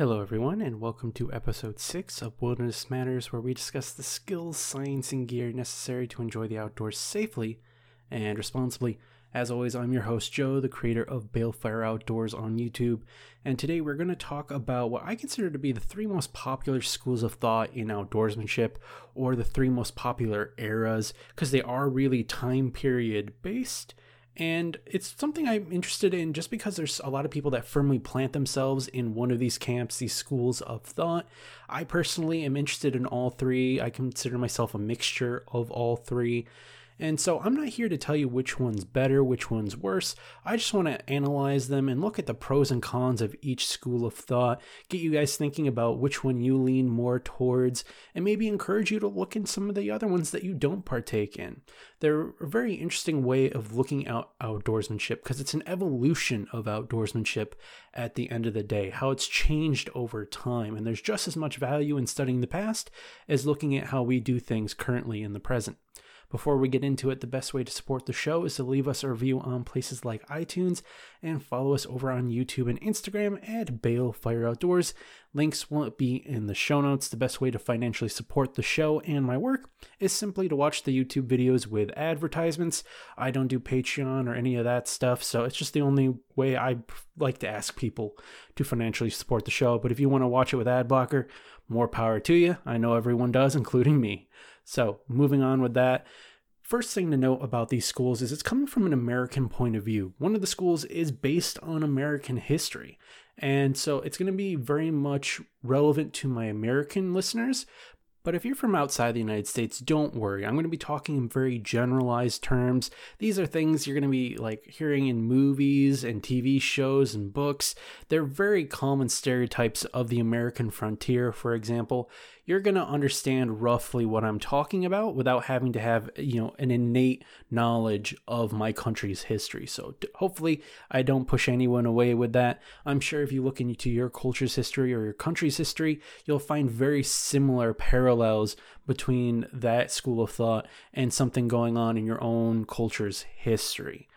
Hello, everyone, and welcome to episode 6 of Wilderness Matters, where we discuss the skills, science, and gear necessary to enjoy the outdoors safely and responsibly. As always, I'm your host, Joe, the creator of Balefire Outdoors on YouTube, and today we're going to talk about what I consider to be the three most popular schools of thought in outdoorsmanship, or the three most popular eras, because they are really time period based and it's something I'm interested in just because there's a lot of people that firmly plant themselves in one of these camps, these schools of thought. I personally am interested in all three. I consider myself a mixture of all three. And so I'm not here to tell you which one's better, which one's worse. I just want to analyze them and look at the pros and cons of each school of thought, get you guys thinking about which one you lean more towards, and maybe encourage you to look in some of the other ones that you don't partake in. They're a very interesting way of looking at outdoorsmanship because it's an evolution of outdoorsmanship at the end of the day, how it's changed over time. And there's just as much value in studying the past as looking at how we do things currently in the present. Before we get into it, the best way to support the show is to leave us a review on places like iTunes and follow us over on YouTube and Instagram at Balefire Outdoors. Links will be in the show notes. The best way to financially support the show and my work is simply to watch the YouTube videos with advertisements. I don't do Patreon or any of that stuff, so it's just the only way I like to ask people to financially support the show. But if you want to watch it with ad blocker, more power to you. I know everyone does, including me. So, moving on with that. First thing to note about these schools is it's coming from an American point of view. One of the schools is based on American history. And so it's going to be very much relevant to my American listeners, but if you're from outside the United States, don't worry. I'm going to be talking in very generalized terms. These are things you're going to be like hearing in movies and TV shows and books. They're very common stereotypes of the American frontier, for example you're going to understand roughly what I'm talking about without having to have, you know, an innate knowledge of my country's history. So hopefully I don't push anyone away with that. I'm sure if you look into your culture's history or your country's history, you'll find very similar parallels between that school of thought and something going on in your own culture's history.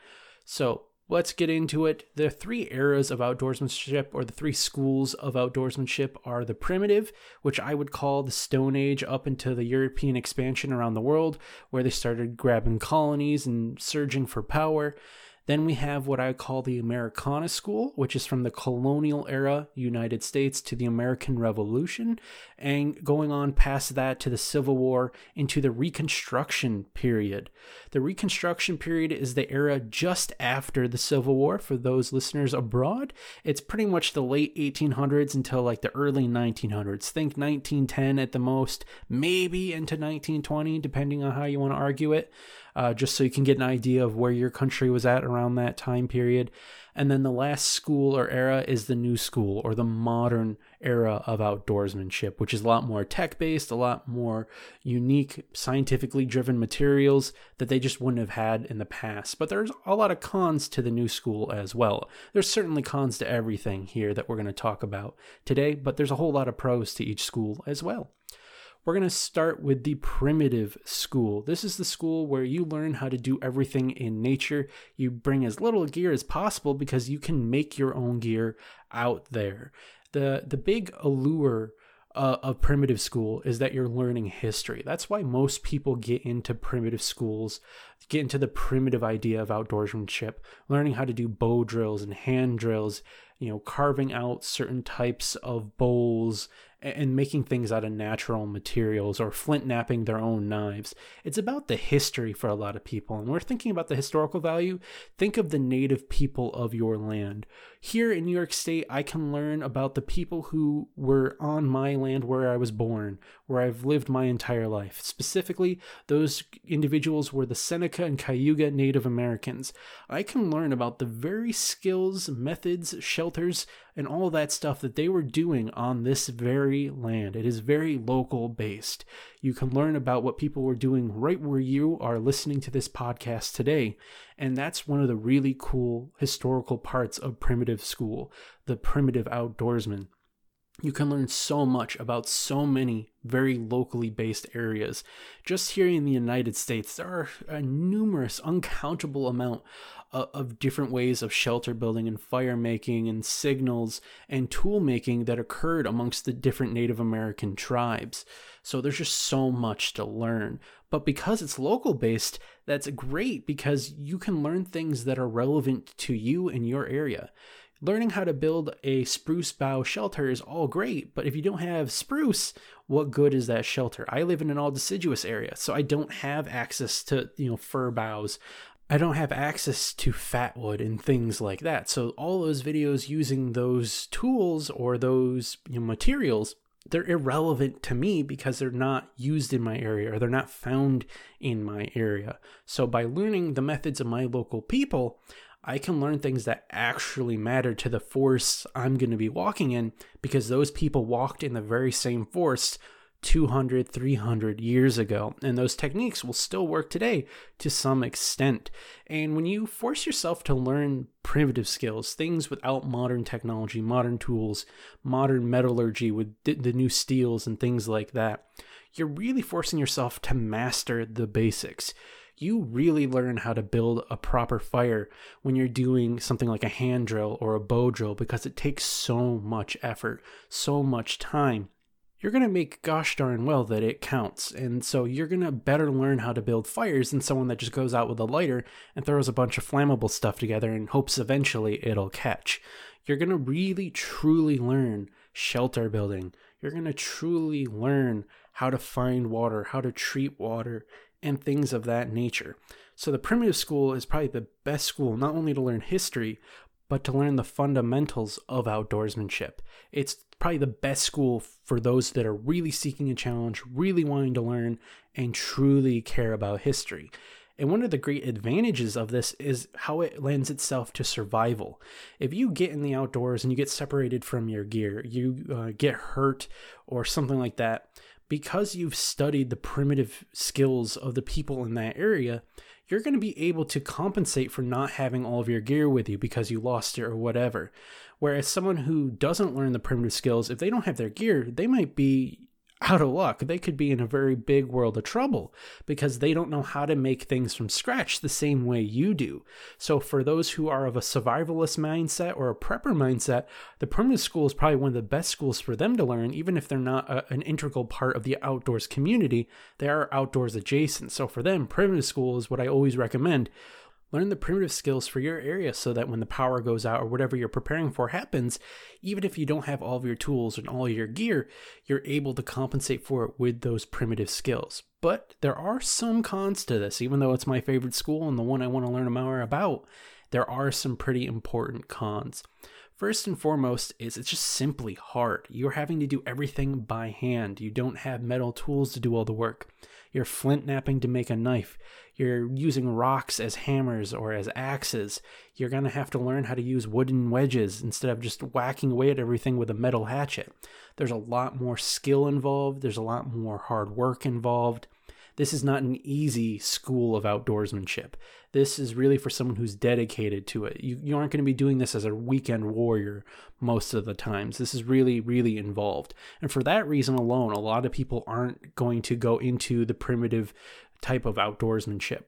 So let's get into it. The three eras of outdoorsmanship, or the three schools of outdoorsmanship, are the primitive, which I would call the Stone Age up into the European expansion around the world, where they started grabbing colonies and surging for power. Then we have what I call the Americana School, which is from the colonial era United States to the American Revolution, and going on past that to the Civil War into the Reconstruction period. The Reconstruction period is the era just after the Civil War for those listeners abroad. It's pretty much the late 1800s until like the early 1900s. Think 1910 at the most, maybe into 1920, depending on how you want to argue it uh, just so you can get an idea of where your country was at around that time period. And then the last school or era is the new school or the modern era of outdoorsmanship, which is a lot more tech based, a lot more unique, scientifically driven materials that they just wouldn't have had in the past. But there's a lot of cons to the new school as well. There's certainly cons to everything here that we're going to talk about today, but there's a whole lot of pros to each school as well. We're going to start with the primitive school. This is the school where you learn how to do everything in nature. You bring as little gear as possible because you can make your own gear out there. The the big allure uh, of primitive school is that you're learning history. That's why most people get into primitive schools, get into the primitive idea of outdoorsmanship, learning how to do bow drills and hand drills, you know, carving out certain types of bowls and making things out of natural materials or flint knapping their own knives. It's about the history for a lot of people. And we're thinking about the historical value. Think of the native people of your land. Here in New York State, I can learn about the people who were on my land where I was born, where I've lived my entire life. Specifically, those individuals were the Seneca and Cayuga Native Americans. I can learn about the very skills, methods, shelters, and all that stuff that they were doing on this very land. It is very local based. You can learn about what people were doing right where you are listening to this podcast today. And that's one of the really cool historical parts of primitive school, the primitive outdoorsman. You can learn so much about so many very locally based areas. Just here in the United States, there are a numerous, uncountable amount of, different ways of shelter building and fire making and signals and tool making that occurred amongst the different Native American tribes. So there's just so much to learn. But because it's local based, that's great because you can learn things that are relevant to you in your area learning how to build a spruce bough shelter is all great, but if you don't have spruce, what good is that shelter? I live in an all deciduous area, so I don't have access to, you know, fir boughs. I don't have access to fatwood and things like that. So all those videos using those tools or those you know, materials, they're irrelevant to me because they're not used in my area or they're not found in my area. So by learning the methods of my local people, I can learn things that actually matter to the force I'm going to be walking in because those people walked in the very same force 200, 300 years ago. And those techniques will still work today to some extent. And when you force yourself to learn primitive skills, things without modern technology, modern tools, modern metallurgy with the new steels and things like that, you're really forcing yourself to master the basics you really learn how to build a proper fire when you're doing something like a hand drill or a bow drill because it takes so much effort, so much time. You're going to make gosh darn well that it counts. And so you're going to better learn how to build fires than someone that just goes out with a lighter and throws a bunch of flammable stuff together and hopes eventually it'll catch. You're going to really truly learn shelter building. You're going to truly learn how to find water, how to treat water, and things of that nature. So the primitive school is probably the best school not only to learn history, but to learn the fundamentals of outdoorsmanship. It's probably the best school for those that are really seeking a challenge, really wanting to learn, and truly care about history. And one of the great advantages of this is how it lends itself to survival. If you get in the outdoors and you get separated from your gear, you uh, get hurt or something like that, because you've studied the primitive skills of the people in that area, you're going to be able to compensate for not having all of your gear with you because you lost it or whatever. Whereas someone who doesn't learn the primitive skills, if they don't have their gear, they might be out of luck. They could be in a very big world of trouble because they don't know how to make things from scratch the same way you do. So, for those who are of a survivalist mindset or a prepper mindset, the primitive school is probably one of the best schools for them to learn, even if they're not a, an integral part of the outdoors community. They are outdoors adjacent. So, for them, primitive school is what I always recommend Learn the primitive skills for your area so that when the power goes out or whatever you're preparing for happens, even if you don't have all of your tools and all your gear, you're able to compensate for it with those primitive skills. But there are some cons to this, even though it's my favorite school and the one I want to learn more about, there are some pretty important cons. First and foremost is it's just simply hard. You're having to do everything by hand. You don't have metal tools to do all the work. You're flint knapping to make a knife. You're using rocks as hammers or as axes. You're going to have to learn how to use wooden wedges instead of just whacking away at everything with a metal hatchet. There's a lot more skill involved, there's a lot more hard work involved. This is not an easy school of outdoorsmanship. This is really for someone who's dedicated to it. You, you aren't going to be doing this as a weekend warrior most of the times. This is really, really involved. And for that reason alone, a lot of people aren't going to go into the primitive type of outdoorsmanship.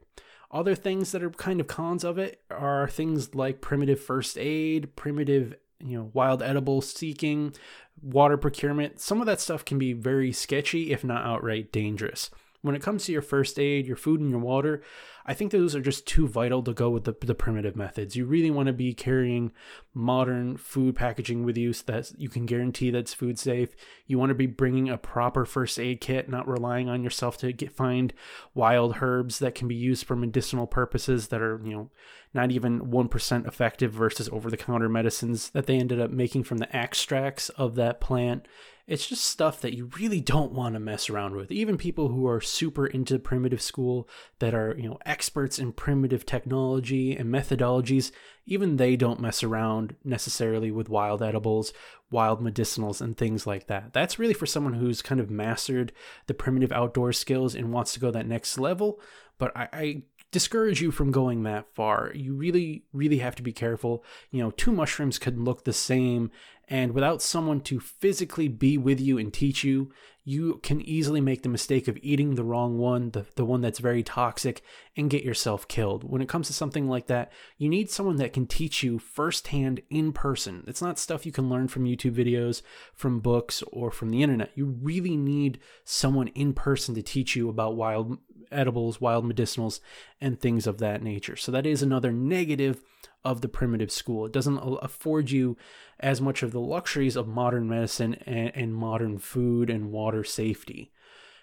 Other things that are kind of cons of it are things like primitive first aid, primitive you know wild edible seeking water procurement some of that stuff can be very sketchy if not outright dangerous when it comes to your first aid, your food, and your water, I think those are just too vital to go with the, the primitive methods. You really want to be carrying modern food packaging with you so that you can guarantee that's food safe. You want to be bringing a proper first aid kit, not relying on yourself to get find wild herbs that can be used for medicinal purposes that are, you know, not even 1% effective versus over the counter medicines that they ended up making from the extracts of that plant it's just stuff that you really don't want to mess around with. Even people who are super into primitive school that are, you know, experts in primitive technology and methodologies, even they don't mess around necessarily with wild edibles, wild medicinals and things like that. That's really for someone who's kind of mastered the primitive outdoor skills and wants to go that next level, but I, I discourage you from going that far. You really, really have to be careful. You know, two mushrooms could look the same, and without someone to physically be with you and teach you, you can easily make the mistake of eating the wrong one, the, the one that's very toxic, and get yourself killed. When it comes to something like that, you need someone that can teach you firsthand in person. It's not stuff you can learn from YouTube videos, from books, or from the internet. You really need someone in person to teach you about wild edibles, wild medicinals, and things of that nature. So that is another negative of the primitive school. It doesn't afford you as much of the luxuries of modern medicine and, and modern food and water safety.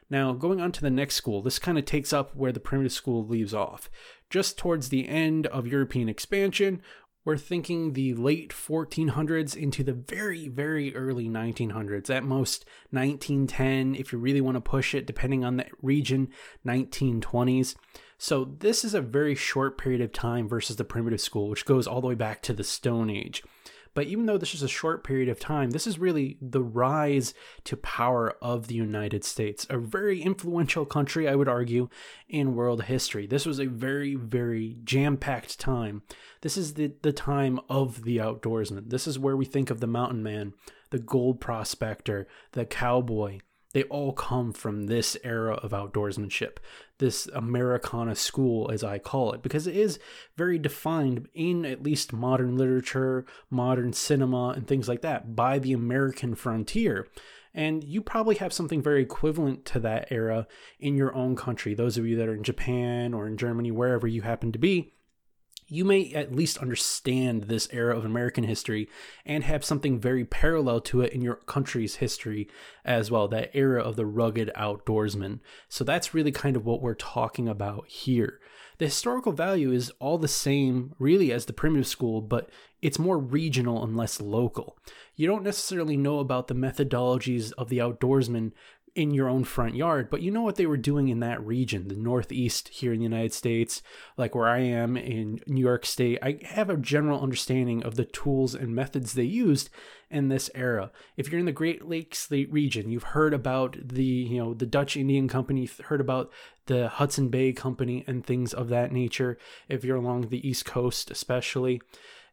Now, going on to the next school, this kind of takes up where the primitive school leaves off. Just towards the end of European expansion, we're thinking the late 1400s into the very, very early 1900s, at most 1910, if you really want to push it, depending on the region, 1920s. So, this is a very short period of time versus the primitive school, which goes all the way back to the Stone Age. But even though this is a short period of time, this is really the rise to power of the United States, a very influential country, I would argue, in world history. This was a very, very jam packed time. This is the, the time of the outdoorsman. This is where we think of the mountain man, the gold prospector, the cowboy, they all come from this era of outdoorsmanship, this Americana school, as I call it, because it is very defined in at least modern literature, modern cinema, and things like that by the American frontier. And you probably have something very equivalent to that era in your own country. Those of you that are in Japan or in Germany, wherever you happen to be, you may at least understand this era of American history and have something very parallel to it in your country's history as well, that era of the rugged outdoorsman. So that's really kind of what we're talking about here. The historical value is all the same, really, as the primitive school, but it's more regional and less local. You don't necessarily know about the methodologies of the outdoorsman in your own front yard, but you know what they were doing in that region, the Northeast here in the United States, like where I am in New York State. I have a general understanding of the tools and methods they used in this era. If you're in the Great Lakes region, you've heard about the, you know, the Dutch Indian Company, heard about the Hudson Bay Company and things of that nature. If you're along the East Coast, especially,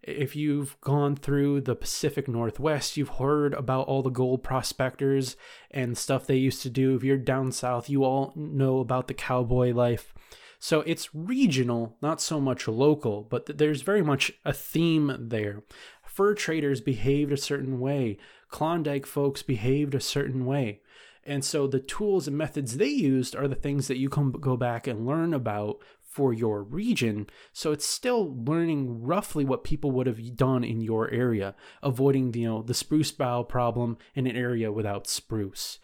if you've gone through the Pacific Northwest, you've heard about all the gold prospectors and stuff they used to do. If you're down south, you all know about the cowboy life. So it's regional, not so much local, but there's very much a theme there. Fur traders behaved a certain way, Klondike folks behaved a certain way. And so the tools and methods they used are the things that you can go back and learn about for your region. So it's still learning roughly what people would have done in your area, avoiding you know the spruce bough problem in an area without spruce.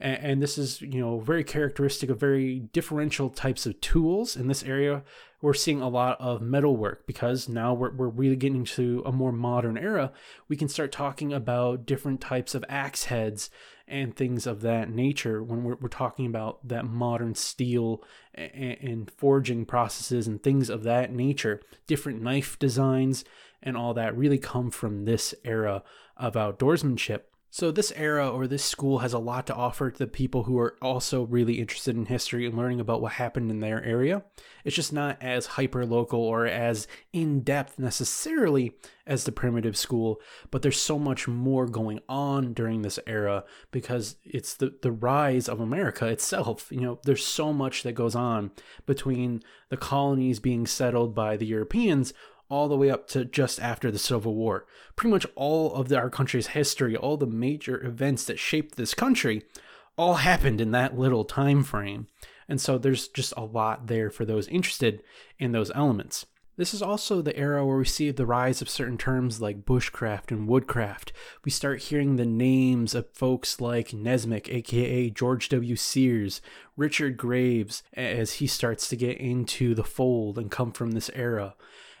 And, and this is you know very characteristic of very differential types of tools in this area. We're seeing a lot of metalwork because now we're, we're really getting to a more modern era. We can start talking about different types of axe heads and things of that nature when we're, we're talking about that modern steel and, and forging processes and things of that nature. Different knife designs and all that really come from this era of outdoorsmanship. So, this era or this school has a lot to offer to the people who are also really interested in history and learning about what happened in their area. It's just not as hyper local or as in depth necessarily as the primitive school, but there's so much more going on during this era because it's the, the rise of America itself. You know, there's so much that goes on between the colonies being settled by the Europeans all the way up to just after the Civil War. Pretty much all of the, our country's history, all the major events that shaped this country, all happened in that little time frame. And so there's just a lot there for those interested in those elements. This is also the era where we see the rise of certain terms like bushcraft and woodcraft. We start hearing the names of folks like Nessmuk, aka George W. Sears, Richard Graves, as he starts to get into the fold and come from this era.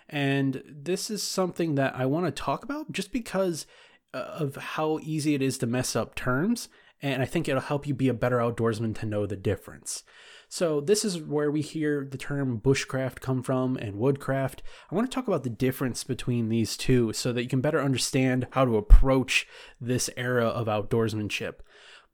And this is something that I want to talk about just because uh, of how easy it is to mess up terms. And I think it'll help you be a better outdoorsman to know the difference. So, this is where we hear the term bushcraft come from and woodcraft. I want to talk about the difference between these two so that you can better understand how to approach this era of outdoorsmanship.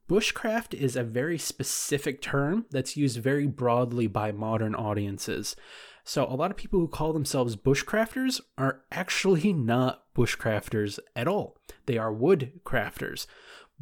Bushcraft is a very specific term that's used very broadly by modern audiences. So, a lot of people who call themselves bushcrafters are actually not bushcrafters at all. They are woodcrafters.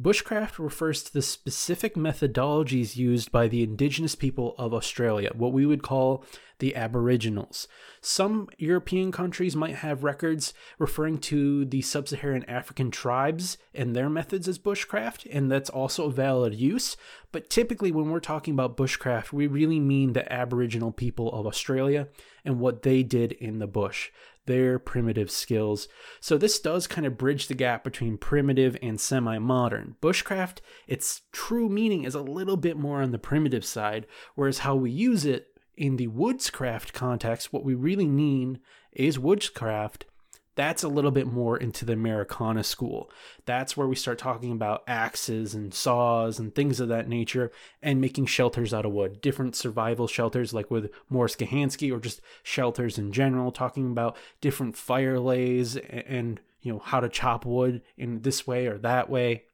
Bushcraft refers to the specific methodologies used by the indigenous people of Australia, what we would call the Aboriginals. Some European countries might have records referring to the sub Saharan African tribes and their methods as bushcraft, and that's also a valid use. But typically, when we're talking about bushcraft, we really mean the Aboriginal people of Australia and what they did in the bush their primitive skills. So this does kind of bridge the gap between primitive and semi-modern. Bushcraft, its true meaning is a little bit more on the primitive side, whereas how we use it in the woodscraft context, what we really mean is woodscraft that's a little bit more into the Americana school. That's where we start talking about axes and saws and things of that nature and making shelters out of wood. Different survival shelters, like with Mors Kochanski, or just shelters in general, talking about different fire lays and, you know, how to chop wood in this way or that way.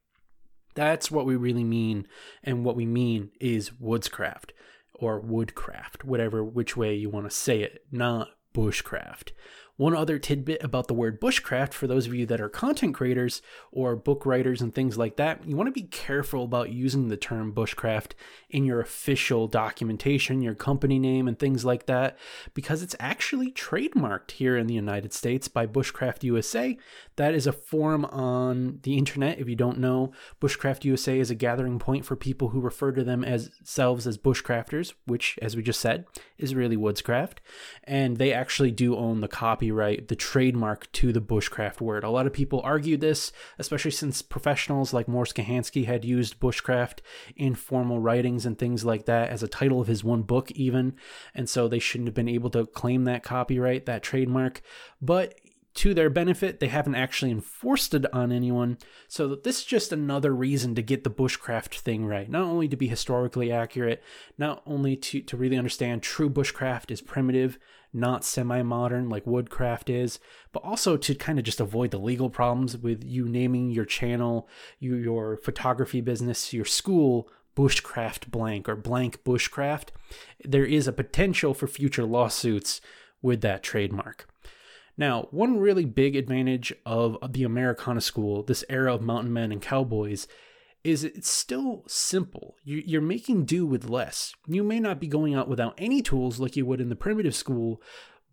That's what we really mean. And what we mean is woodscraft or woodcraft, whatever, which way you want to say it, not bushcraft. One other tidbit about the word bushcraft for those of you that are content creators or book writers and things like that, you want to be careful about using the term bushcraft in your official documentation, your company name, and things like that, because it's actually trademarked here in the United States by Bushcraft USA. That is a forum on the internet. If you don't know, Bushcraft USA is a gathering point for people who refer to themselves as bushcrafters, which, as we just said, is really woodscraft. And they actually do own the copy copyright, the trademark to the bushcraft word. A lot of people argued this, especially since professionals like Mors Kochanski had used bushcraft in formal writings and things like that as a title of his one book, even. And so they shouldn't have been able to claim that copyright, that trademark. But to their benefit, they haven't actually enforced it on anyone. So this is just another reason to get the bushcraft thing right. Not only to be historically accurate, not only to, to really understand true bushcraft is primitive, not semi modern like Woodcraft is, but also to kind of just avoid the legal problems with you naming your channel, you, your photography business, your school Bushcraft blank or blank Bushcraft. There is a potential for future lawsuits with that trademark. Now, one really big advantage of the Americana school, this era of mountain men and cowboys, is it's still simple. You're making do with less. You may not be going out without any tools like you would in the primitive school,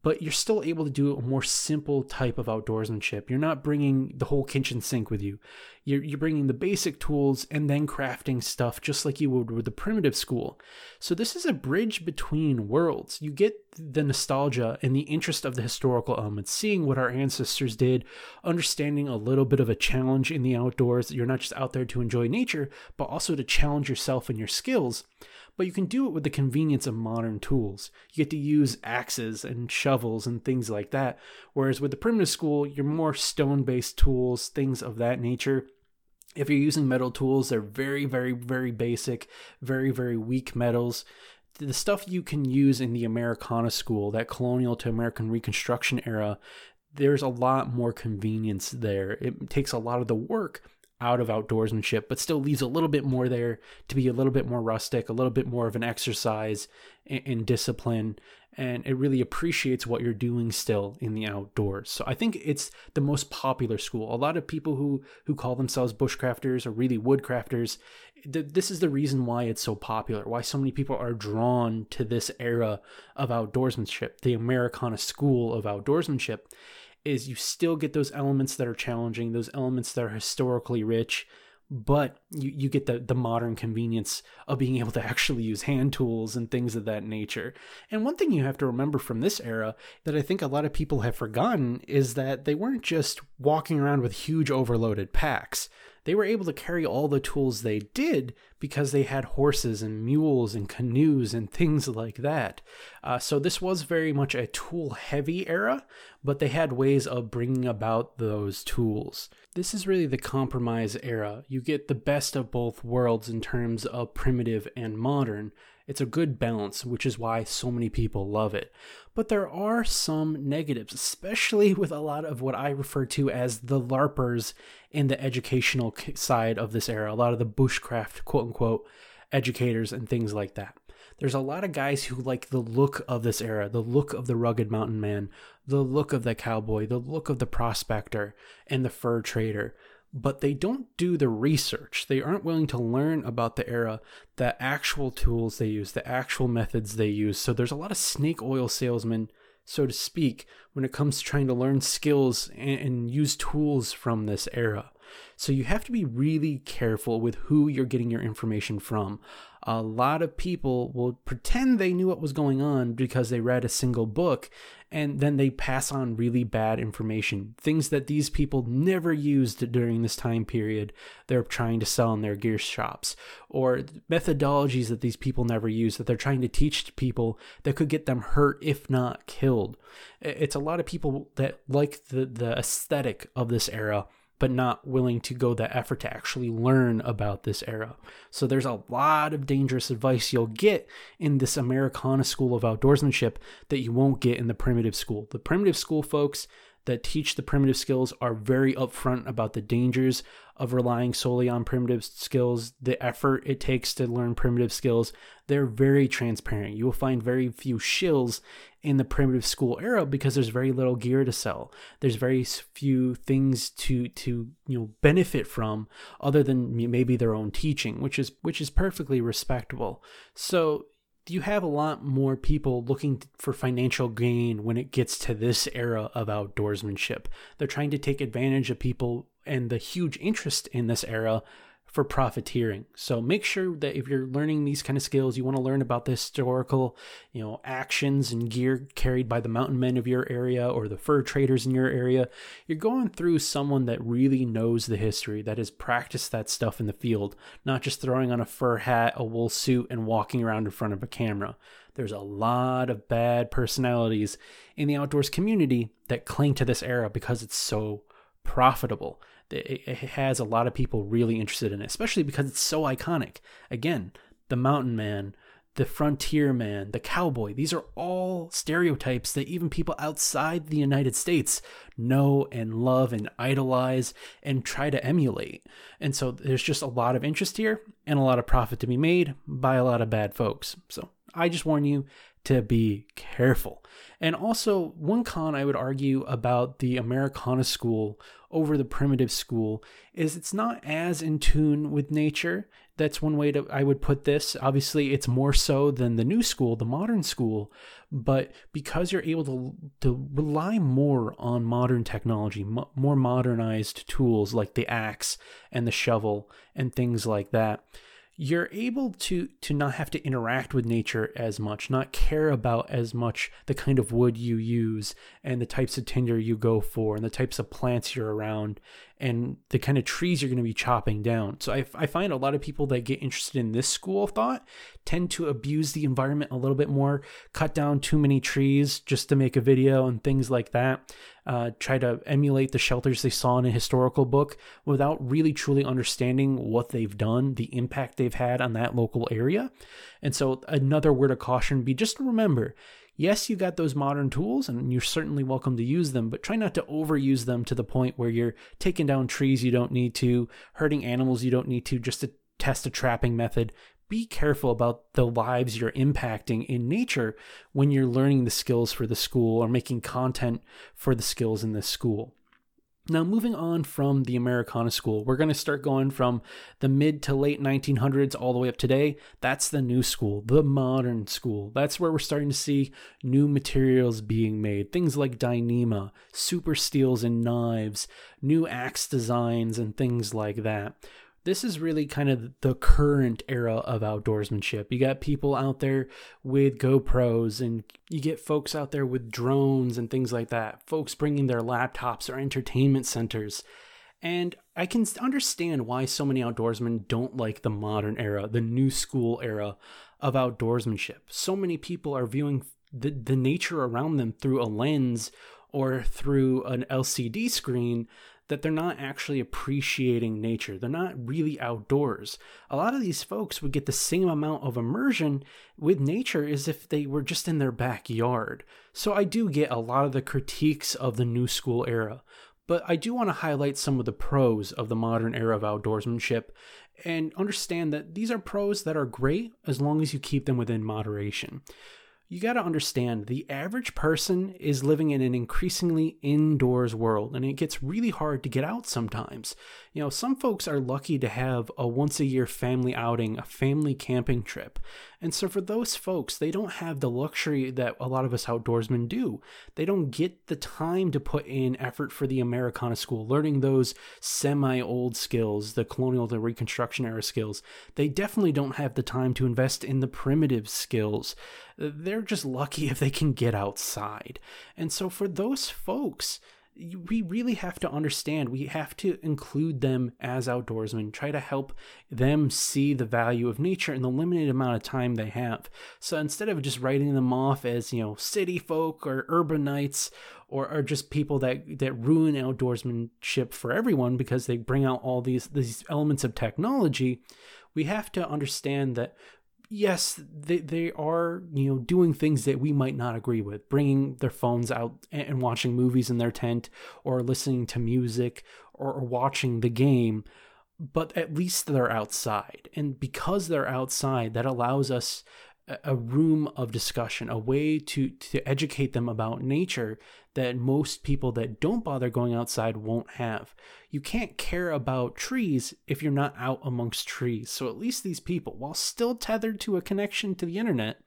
but you're still able to do a more simple type of outdoorsmanship. You're not bringing the whole kitchen sink with you. You're, you're bringing the basic tools and then crafting stuff just like you would with the primitive school. So, this is a bridge between worlds. You get the nostalgia and the interest of the historical elements, seeing what our ancestors did, understanding a little bit of a challenge in the outdoors. You're not just out there to enjoy nature, but also to challenge yourself and your skills but you can do it with the convenience of modern tools. You get to use axes and shovels and things like that. Whereas with the primitive school, you're more stone based tools, things of that nature. If you're using metal tools, they're very, very, very basic, very, very weak metals. The stuff you can use in the Americana school, that colonial to American Reconstruction era, there's a lot more convenience there. It takes a lot of the work out of outdoorsmanship, but still leaves a little bit more there to be a little bit more rustic, a little bit more of an exercise in, in discipline, and it really appreciates what you're doing still in the outdoors. So I think it's the most popular school. A lot of people who who call themselves bushcrafters or really woodcrafters, th- this is the reason why it's so popular. Why so many people are drawn to this era of outdoorsmanship, the Americana school of outdoorsmanship is you still get those elements that are challenging, those elements that are historically rich, but you, you get the, the modern convenience of being able to actually use hand tools and things of that nature. And one thing you have to remember from this era that I think a lot of people have forgotten is that they weren't just walking around with huge overloaded packs they were able to carry all the tools they did because they had horses and mules and canoes and things like that. Uh, so this was very much a tool heavy era, but they had ways of bringing about those tools. This is really the compromise era. You get the best of both worlds in terms of primitive and modern. It's a good balance, which is why so many people love it. But there are some negatives, especially with a lot of what I refer to as the LARPers in the educational side of this era, a lot of the bushcraft, quote unquote, educators and things like that. There's a lot of guys who like the look of this era, the look of the rugged mountain man, the look of the cowboy, the look of the prospector and the fur trader, but they don't do the research. They aren't willing to learn about the era, the actual tools they use, the actual methods they use. So there's a lot of snake oil salesmen, so to speak, when it comes to trying to learn skills and, use tools from this era. So you have to be really careful with who you're getting your information from. A lot of people will pretend they knew what was going on because they read a single book and then they pass on really bad information. Things that these people never used during this time period they're trying to sell in their gear shops, or methodologies that these people never use that they're trying to teach to people that could get them hurt, if not killed. It's a lot of people that like the, the aesthetic of this era but not willing to go the effort to actually learn about this era. So there's a lot of dangerous advice you'll get in this Americana school of outdoorsmanship that you won't get in the primitive school. The primitive school folks that teach the primitive skills are very upfront about the dangers of relying solely on primitive skills, the effort it takes to learn primitive skills. They're very transparent. You will find very few shills in the primitive school era because there's very little gear to sell. There's very few things to to you know benefit from other than maybe their own teaching, which is which is perfectly respectable. So you have a lot more people looking for financial gain when it gets to this era of outdoorsmanship. They're trying to take advantage of people and the huge interest in this era for profiteering. So make sure that if you're learning these kind of skills, you want to learn about the historical, you know, actions and gear carried by the mountain men of your area or the fur traders in your area. You're going through someone that really knows the history, that has practiced that stuff in the field, not just throwing on a fur hat, a wool suit, and walking around in front of a camera. There's a lot of bad personalities in the outdoors community that cling to this era because it's so profitable it has a lot of people really interested in it, especially because it's so iconic. Again, the mountain man, the frontier man, the cowboy, these are all stereotypes that even people outside the United States know and love and idolize and try to emulate. And so there's just a lot of interest here and a lot of profit to be made by a lot of bad folks. So I just warn you to be careful. And also, one con I would argue about the Americana school over the primitive school is it's not as in tune with nature. That's one way to I would put this. Obviously, it's more so than the new school, the modern school, but because you're able to to rely more on modern technology, more modernized tools like the axe and the shovel and things like that you're able to to not have to interact with nature as much not care about as much the kind of wood you use and the types of tinder you go for and the types of plants you're around and the kind of trees you're going to be chopping down. So I, I find a lot of people that get interested in this school of thought tend to abuse the environment a little bit more, cut down too many trees just to make a video and things like that. Uh, try to emulate the shelters they saw in a historical book without really truly understanding what they've done, the impact they've had on that local area. And so, another word of caution be just remember yes, you got those modern tools and you're certainly welcome to use them, but try not to overuse them to the point where you're taking down trees you don't need to, hurting animals you don't need to just to test a trapping method. Be careful about the lives you're impacting in nature when you're learning the skills for the school or making content for the skills in this school. Now, moving on from the Americana school, we're going to start going from the mid to late 1900s all the way up today. That's the new school, the modern school. That's where we're starting to see new materials being made. Things like Dyneema, super steels and knives, new axe designs, and things like that this is really kind of the current era of outdoorsmanship. You got people out there with GoPros, and you get folks out there with drones and things like that. Folks bringing their laptops or entertainment centers. And I can understand why so many outdoorsmen don't like the modern era, the new school era of outdoorsmanship. So many people are viewing the, the nature around them through a lens or through an LCD screen that they're not actually appreciating nature. They're not really outdoors. A lot of these folks would get the same amount of immersion with nature as if they were just in their backyard. So I do get a lot of the critiques of the new school era. But I do want to highlight some of the pros of the modern era of outdoorsmanship and understand that these are pros that are great as long as you keep them within moderation you got to understand the average person is living in an increasingly indoors world and it gets really hard to get out sometimes. You know, some folks are lucky to have a once a year family outing, a family camping trip. And so for those folks, they don't have the luxury that a lot of us outdoorsmen do. They don't get the time to put in effort for the Americana school, learning those semi old skills, the colonial, the Reconstruction era skills. They definitely don't have the time to invest in the primitive skills. They're just lucky if they can get outside. And so for those folks, we really have to understand we have to include them as outdoorsmen try to help them see the value of nature in the limited amount of time they have. So instead of just writing them off as you know city folk or urbanites or, are just people that that ruin outdoorsmanship for everyone because they bring out all these these elements of technology we have to understand that yes, they, they are, you know, doing things that we might not agree with, bringing their phones out and watching movies in their tent or listening to music or, watching the game, but at least they're outside. And because they're outside, that allows us a room of discussion, a way to to educate them about nature that most people that don't bother going outside won't have. You can't care about trees if you're not out amongst trees. So at least these people, while still tethered to a connection to the internet,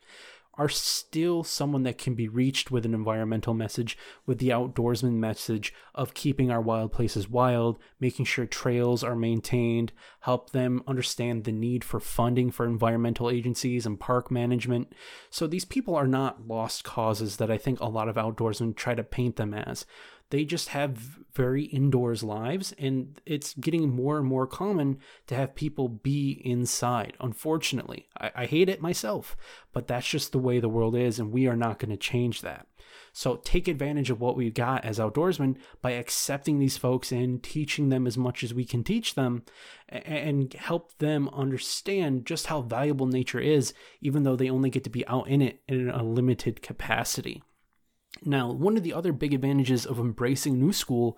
are still someone that can be reached with an environmental message, with the outdoorsman message of keeping our wild places wild, making sure trails are maintained, help them understand the need for funding for environmental agencies and park management. So these people are not lost causes that I think a lot of outdoorsmen try to paint them as they just have very indoors lives and it's getting more and more common to have people be inside unfortunately. I, I, hate it myself but that's just the way the world is and we are not going to change that. So take advantage of what we've got as outdoorsmen by accepting these folks and teaching them as much as we can teach them and help them understand just how valuable nature is even though they only get to be out in it in a limited capacity now, one of the other big advantages of embracing New School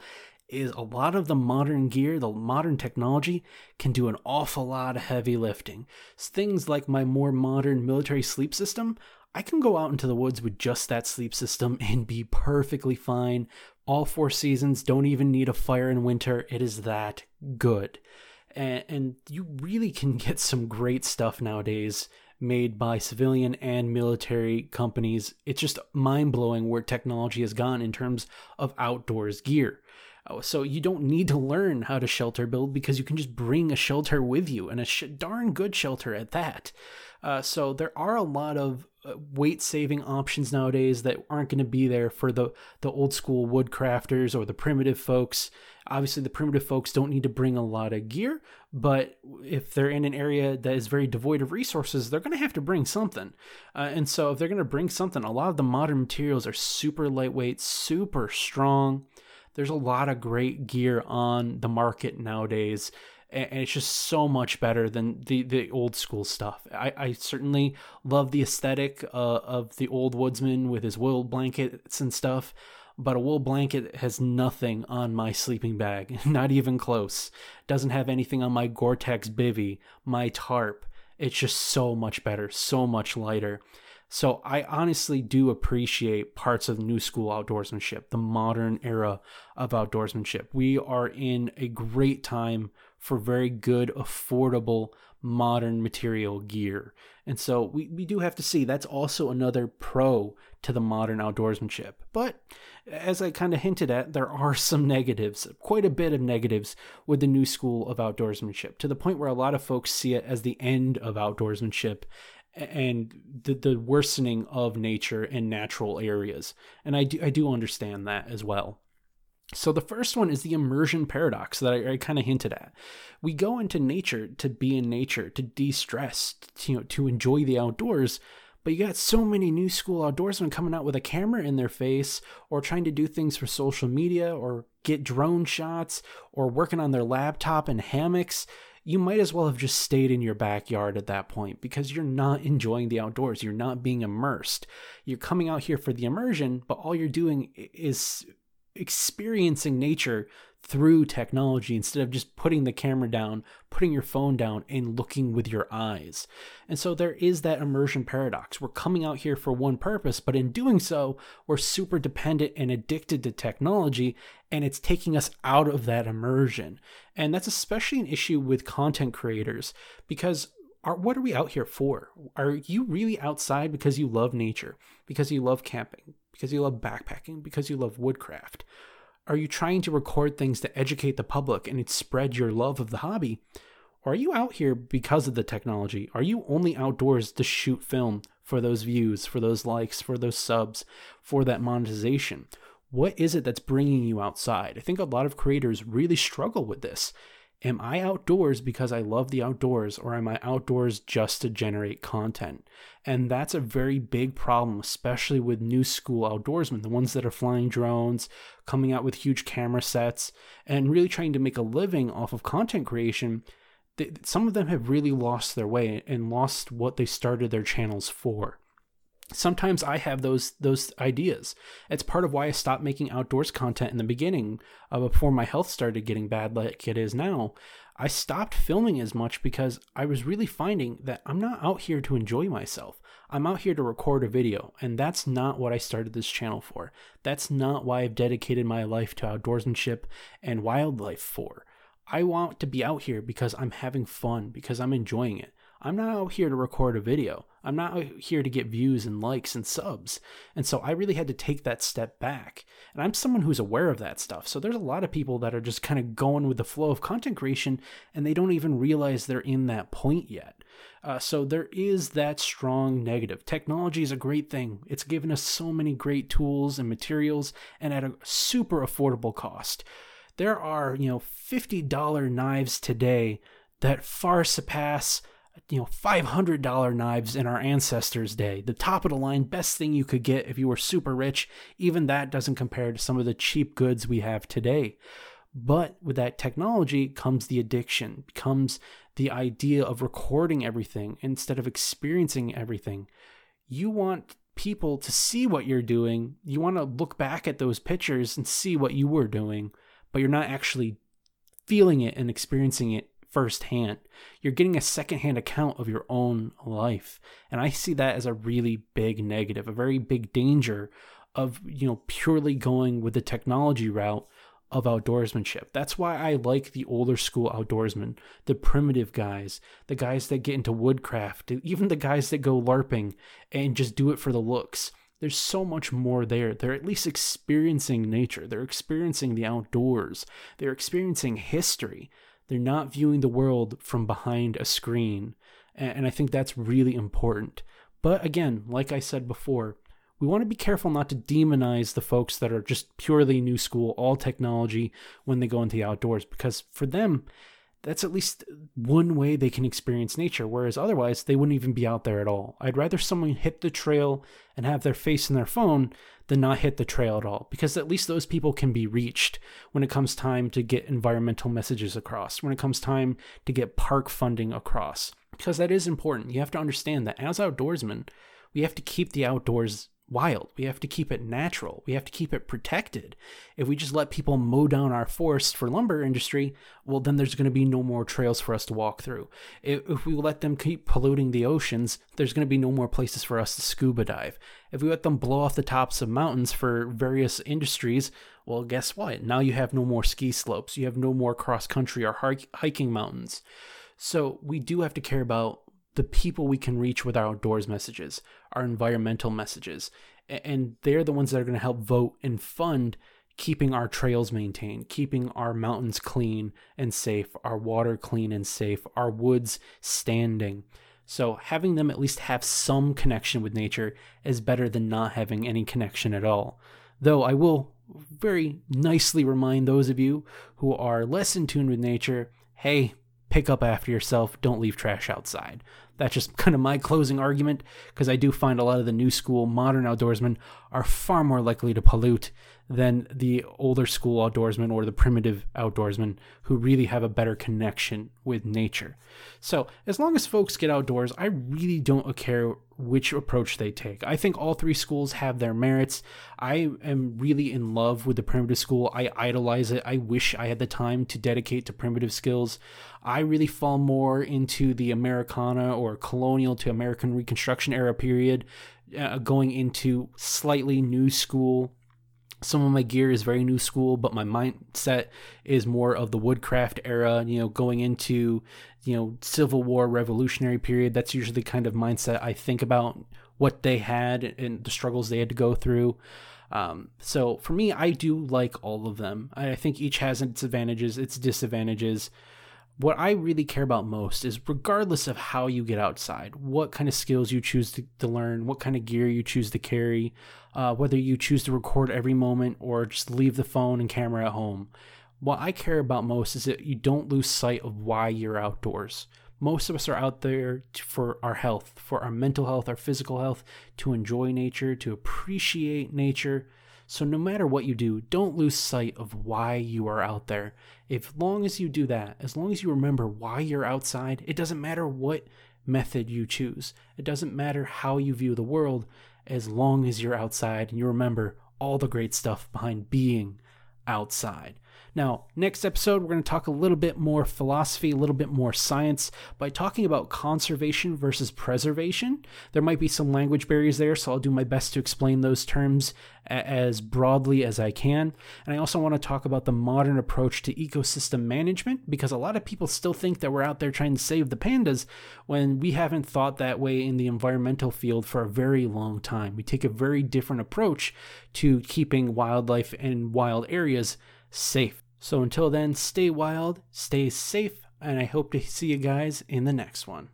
is a lot of the modern gear, the modern technology can do an awful lot of heavy lifting. Things like my more modern military sleep system, I can go out into the woods with just that sleep system and be perfectly fine. All four seasons don't even need a fire in winter. It is that good. And, you really can get some great stuff nowadays made by civilian and military companies. It's just mind blowing where technology has gone in terms of outdoors gear. Uh, so you don't need to learn how to shelter build because you can just bring a shelter with you and a sh- darn good shelter at that. Uh, so there are a lot of uh, weight saving options nowadays that aren't going to be there for the the old school woodcrafters or the primitive folks. Obviously, the primitive folks don't need to bring a lot of gear, but if they're in an area that is very devoid of resources, they're going to have to bring something. Uh, and so, if they're going to bring something, a lot of the modern materials are super lightweight, super strong. There's a lot of great gear on the market nowadays and it's just so much better than the the old school stuff. I, I certainly love the aesthetic uh, of the old woodsman with his wool blankets and stuff, but a wool blanket has nothing on my sleeping bag, not even close. Doesn't have anything on my Gore-Tex bivy, my tarp. It's just so much better, so much lighter. So I honestly do appreciate parts of new school outdoorsmanship, the modern era of outdoorsmanship. We are in a great time for very good, affordable, modern material gear. And so we, we do have to see that's also another pro to the modern outdoorsmanship. But as I kind of hinted at, there are some negatives, quite a bit of negatives with the new school of outdoorsmanship, to the point where a lot of folks see it as the end of outdoorsmanship and the, the worsening of nature and natural areas. And I do, I do understand that as well. So the first one is the immersion paradox that I, I kind of hinted at. We go into nature to be in nature, to de-stress, to, you know, to enjoy the outdoors, but you got so many new school outdoorsmen coming out with a camera in their face or trying to do things for social media or get drone shots or working on their laptop in hammocks. You might as well have just stayed in your backyard at that point because you're not enjoying the outdoors. You're not being immersed. You're coming out here for the immersion, but all you're doing is experiencing nature through technology instead of just putting the camera down, putting your phone down, and looking with your eyes. And so there is that immersion paradox. We're coming out here for one purpose, but in doing so, we're super dependent and addicted to technology, and it's taking us out of that immersion. And that's especially an issue with content creators because are what are we out here for? Are you really outside because you love nature, because you love camping, because you love backpacking, because you love woodcraft? Are you trying to record things to educate the public and spread your love of the hobby? Or are you out here because of the technology? Are you only outdoors to shoot film for those views, for those likes, for those subs, for that monetization? What is it that's bringing you outside? I think a lot of creators really struggle with this. Am I outdoors because I love the outdoors, or am I outdoors just to generate content? And that's a very big problem, especially with new school outdoorsmen, the ones that are flying drones, coming out with huge camera sets, and really trying to make a living off of content creation. some of them have really lost their way and lost what they started their channels for sometimes I have those those ideas. It's part of why I stopped making outdoors content in the beginning, uh, before my health started getting bad like it is now. I stopped filming as much because I was really finding that I'm not out here to enjoy myself. I'm out here to record a video, and that's not what I started this channel for. That's not why I've dedicated my life to outdoorsmanship and wildlife for. I want to be out here because I'm having fun, because I'm enjoying it. I'm not out here to record a video. I'm not out here to get views and likes and subs. And so I really had to take that step back. And I'm someone who's aware of that stuff. So there's a lot of people that are just kind of going with the flow of content creation and they don't even realize they're in that point yet. Uh, so there is that strong negative. Technology is a great thing. It's given us so many great tools and materials and at a super affordable cost. There are, you know, $50 knives today that far surpass you know, $500 knives in our ancestors' day. The top of the line, best thing you could get if you were super rich. Even that doesn't compare to some of the cheap goods we have today. But with that technology comes the addiction, comes the idea of recording everything instead of experiencing everything. You want people to see what you're doing. You want to look back at those pictures and see what you were doing, but you're not actually feeling it and experiencing it firsthand. You're getting a secondhand account of your own life. And I see that as a really big negative, a very big danger of, you know, purely going with the technology route of outdoorsmanship. That's why I like the older school outdoorsmen, the primitive guys, the guys that get into woodcraft, even the guys that go LARPing and just do it for the looks. There's so much more there. They're at least experiencing nature. They're experiencing the outdoors. They're experiencing history. They're not viewing the world from behind a screen. And I think that's really important. But again, like I said before, we want to be careful not to demonize the folks that are just purely new school, all technology when they go into the outdoors, because for them, that's at least one way they can experience nature, whereas otherwise they wouldn't even be out there at all. I'd rather someone hit the trail and have their face in their phone than not hit the trail at all, because at least those people can be reached when it comes time to get environmental messages across, when it comes time to get park funding across, because that is important. You have to understand that as outdoorsmen, we have to keep the outdoors wild. We have to keep it natural. We have to keep it protected. If we just let people mow down our forests for lumber industry, well, then there's going to be no more trails for us to walk through. If we let them keep polluting the oceans, there's going to be no more places for us to scuba dive. If we let them blow off the tops of mountains for various industries, well, guess what? Now you have no more ski slopes. You have no more cross country or hiking mountains. So we do have to care about the people we can reach with our outdoors messages, our environmental messages. And they're the ones that are going to help vote and fund keeping our trails maintained, keeping our mountains clean and safe, our water clean and safe, our woods standing. So having them at least have some connection with nature is better than not having any connection at all. Though I will very nicely remind those of you who are less in tune with nature hey, pick up after yourself, don't leave trash outside. that's just kind of my closing argument because I do find a lot of the new school modern outdoorsmen are far more likely to pollute than the older school outdoorsmen or the primitive outdoorsmen who really have a better connection with nature. So, as long as folks get outdoors, I really don't care which approach they take. I think all three schools have their merits. I am really in love with the primitive school. I idolize it. I wish I had the time to dedicate to primitive skills. I really fall more into the Americana or colonial to American Reconstruction era period, uh, going into slightly new school some of my gear is very new school, but my mindset is more of the woodcraft era, you know, going into, you know, Civil War, Revolutionary period. That's usually the kind of mindset I think about what they had and the struggles they had to go through. Um, so for me, I do like all of them. I think each has its advantages, its disadvantages what I really care about most is regardless of how you get outside, what kind of skills you choose to, to learn, what kind of gear you choose to carry, uh, whether you choose to record every moment or just leave the phone and camera at home. What I care about most is that you don't lose sight of why you're outdoors. Most of us are out there for our health, for our mental health, our physical health, to enjoy nature, to appreciate nature. So, no matter what you do, don't lose sight of why you are out there. As long as you do that, as long as you remember why you're outside, it doesn't matter what method you choose. It doesn't matter how you view the world, as long as you're outside and you remember all the great stuff behind being outside. Now, next episode, we're going to talk a little bit more philosophy, a little bit more science by talking about conservation versus preservation. There might be some language barriers there, so I'll do my best to explain those terms as broadly as I can. And I also want to talk about the modern approach to ecosystem management because a lot of people still think that we're out there trying to save the pandas when we haven't thought that way in the environmental field for a very long time. We take a very different approach to keeping wildlife and wild areas safe. So until then, stay wild, stay safe, and I hope to see you guys in the next one.